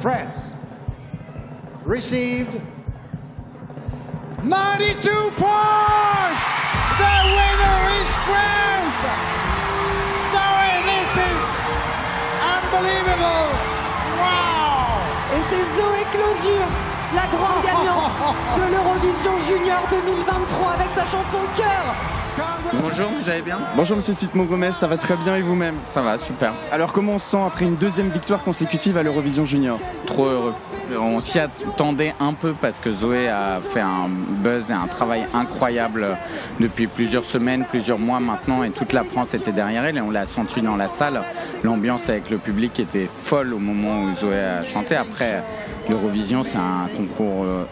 France received 92 points. The winner is France. Sorry, this is unbelievable. Wow. Et c'est Zoé Closure, la grande gagnante de l'Eurovision Junior 2023 avec sa chanson Cœur. Bonjour, vous allez bien? Bonjour Monsieur Sitmo Gomez, ça va très bien et vous-même? Ça va, super. Alors comment on se sent après une deuxième victoire consécutive à l'Eurovision Junior? Trop heureux. On s'y attendait un peu parce que Zoé a fait un buzz et un travail incroyable depuis plusieurs semaines, plusieurs mois maintenant et toute la France était derrière elle et on l'a senti dans la salle. L'ambiance avec le public était folle au moment où Zoé a chanté. Après, l'Eurovision c'est un concours euh,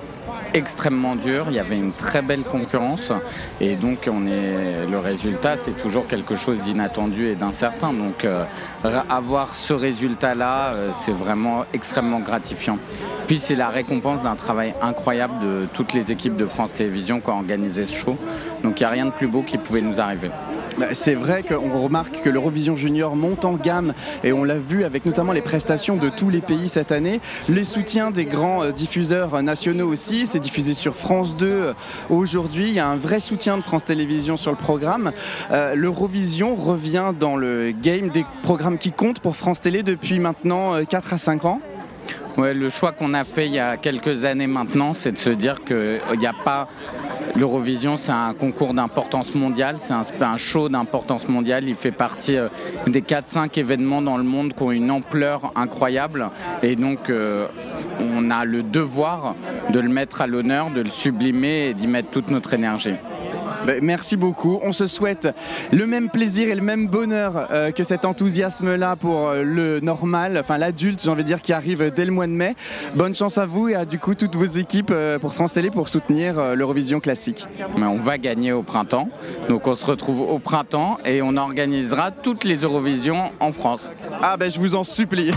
extrêmement dur, il y avait une très belle concurrence et donc on est le résultat c'est toujours quelque chose d'inattendu et d'incertain donc euh, avoir ce résultat là euh, c'est vraiment extrêmement gratifiant. Puis c'est la récompense d'un travail incroyable de toutes les équipes de France Télévisions qui ont organisé ce show donc il n'y a rien de plus beau qui pouvait nous arriver. Bah, c'est vrai qu'on remarque que l'Eurovision Junior monte en gamme et on l'a vu avec notamment les prestations de tous les pays cette année, les soutiens des grands euh, diffuseurs nationaux aussi, c'est diffusé sur France 2 euh, aujourd'hui, il y a un vrai soutien de France Télévisions sur le programme. Euh, L'Eurovision revient dans le game des programmes qui comptent pour France Télé depuis maintenant 4 à 5 ans. Le choix qu'on a fait il y a quelques années maintenant, c'est de se dire qu'il n'y a pas L'Eurovision, c'est un concours d'importance mondiale, c'est un, show d'importance mondiale. Il fait partie euh, des 4-5 événements dans le monde qui ont une ampleur incroyable. Et donc, euh, on a le devoir de le mettre à l'honneur, de le sublimer et d'y mettre toute notre énergie. Ben, merci beaucoup. On se souhaite le même plaisir et le même bonheur euh, que cet enthousiasme-là pour euh, le normal, enfin l'adulte, j'ai envie de dire, qui arrive dès le mois de mai. Bonne chance à vous et à du coup toutes vos équipes euh, pour France Télé pour soutenir l'Eurovision classique. Mais on va gagner au printemps. Donc on se retrouve au printemps et on organisera toutes les Eurovisions en France. Ah ben je vous en supplie.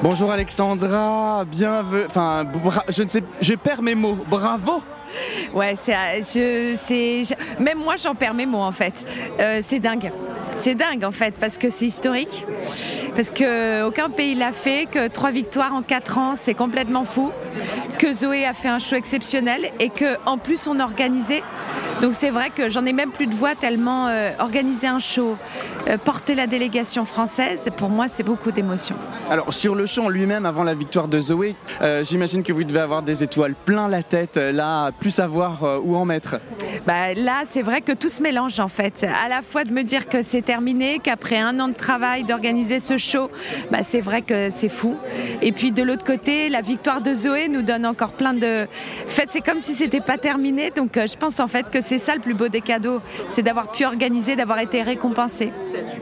Bonjour Alexandra, bienvenue. Enfin, je ne sais, je perds mes mots. Bravo. Ouais, c'est, je, même moi j'en perds mes mots en fait. Euh, c'est dingue. C'est dingue en fait parce que c'est historique, parce que aucun pays l'a fait, que trois victoires en quatre ans c'est complètement fou, que Zoé a fait un show exceptionnel et que en plus on a organisé donc c'est vrai que j'en ai même plus de voix tellement euh, organiser un show, euh, porter la délégation française, pour moi c'est beaucoup d'émotions. Alors sur le show lui-même, avant la victoire de Zoé, euh, j'imagine que vous devez avoir des étoiles plein la tête, là, plus savoir où en mettre. Bah, là c'est vrai que tout se mélange en fait. À la fois de me dire que c'est terminé, qu'après un an de travail d'organiser ce show, bah, c'est vrai que c'est fou. Et puis de l'autre côté, la victoire de Zoé nous donne encore plein de... En fait c'est comme si c'était pas terminé, donc je pense en fait que c'est ça le plus beau des cadeaux, c'est d'avoir pu organiser, d'avoir été récompensé.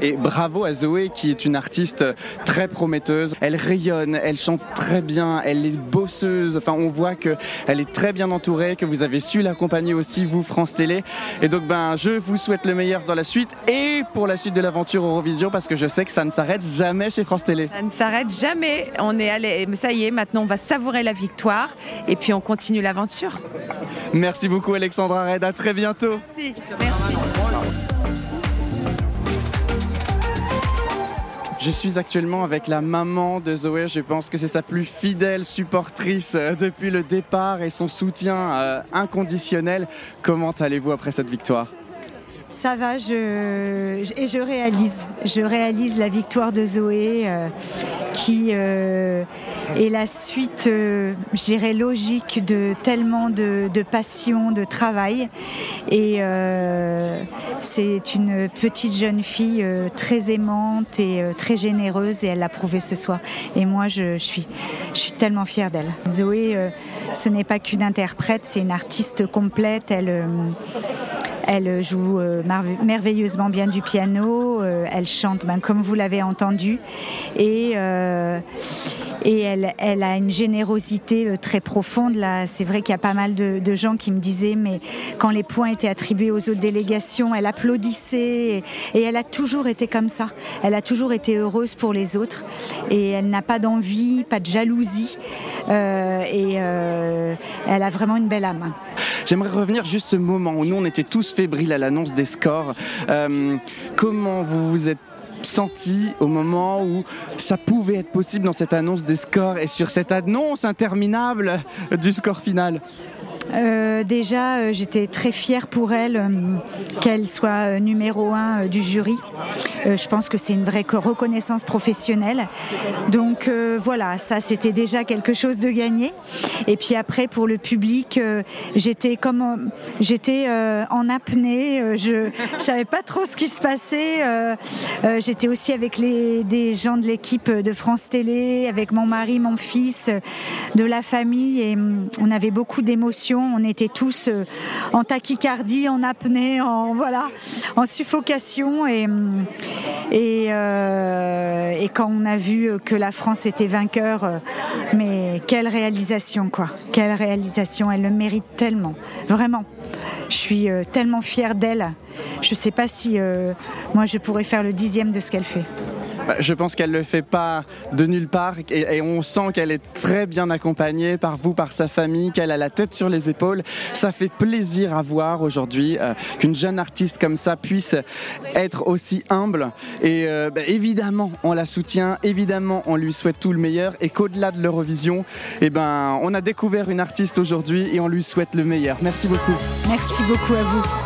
Et bravo à Zoé qui est une artiste très prometteuse. Elle rayonne, elle chante très bien, elle est bosseuse. Enfin, on voit que elle est très bien entourée, que vous avez su l'accompagner aussi vous France Télé. Et donc ben je vous souhaite le meilleur dans la suite et pour la suite de l'aventure Eurovision parce que je sais que ça ne s'arrête jamais chez France Télé. Ça ne s'arrête jamais. On est allé, ça y est, maintenant on va savourer la victoire et puis on continue l'aventure. Merci beaucoup Alexandra Red, à très bientôt. Merci. Je suis actuellement avec la maman de Zoé. Je pense que c'est sa plus fidèle supportrice euh, depuis le départ et son soutien euh, inconditionnel. Comment allez-vous après cette victoire? Ça va, je, et je réalise. La victoire de Zoé, euh, qui euh, est la suite, euh, je dirais, logique de tellement de, passion, de travail. Et c'est une petite jeune fille très aimante et très généreuse, et elle l'a prouvé ce soir. Et moi, je, suis, tellement fière d'elle. Zoé, ce n'est pas qu'une interprète, c'est une artiste complète. Elle joue euh, merveilleusement bien du piano, euh, elle chante ben, comme vous l'avez entendu et, euh, elle, a une générosité très profonde. Là, c'est vrai qu'il y a pas mal de, gens qui me disaient mais quand les points étaient attribués aux autres délégations, elle applaudissait et, elle a toujours été comme ça. Elle a toujours été heureuse pour les autres et elle n'a pas d'envie, pas de jalousie et elle a vraiment une belle âme. J'aimerais revenir juste ce moment où nous on était tous fébriles à l'annonce des scores. Euh, comment vous vous êtes senti au moment où ça pouvait être possible dans cette annonce des scores et sur cette annonce interminable du score final? Euh, déjà, euh, j'étais très fière pour elle euh, qu'elle soit numéro un du jury. je pense que c'est une vraie reconnaissance professionnelle. Donc voilà, ça c'était déjà quelque chose de gagné. Et puis après, pour le public, j'étais comme j'étais en apnée. je savais pas trop ce qui se passait. j'étais aussi avec les, des gens de l'équipe de France Télé, avec mon mari, mon fils, de la famille, et mm, on avait beaucoup d'émotions on était tous euh, en tachycardie, en apnée, en voilà, en suffocation. Et, euh, et, quand on a vu que la France était vainqueur, euh, mais quelle réalisation quoi Quelle réalisation Elle le mérite tellement, vraiment. Je suis tellement fière d'elle. Je ne sais pas si moi je pourrais faire le dixième de ce qu'elle fait. Bah, je pense qu'elle ne le fait pas de nulle part et, on sent qu'elle est très bien accompagnée par vous, par sa famille, qu'elle a la tête sur les épaules. Ça fait plaisir à voir aujourd'hui euh, qu'une jeune artiste comme ça puisse être aussi humble. Et euh, bah, évidemment, on la soutient, évidemment, on lui souhaite tout le meilleur et qu'au-delà de l'Eurovision, eh ben, on a découvert une artiste aujourd'hui et on lui souhaite le meilleur. Merci beaucoup. Merci beaucoup à vous.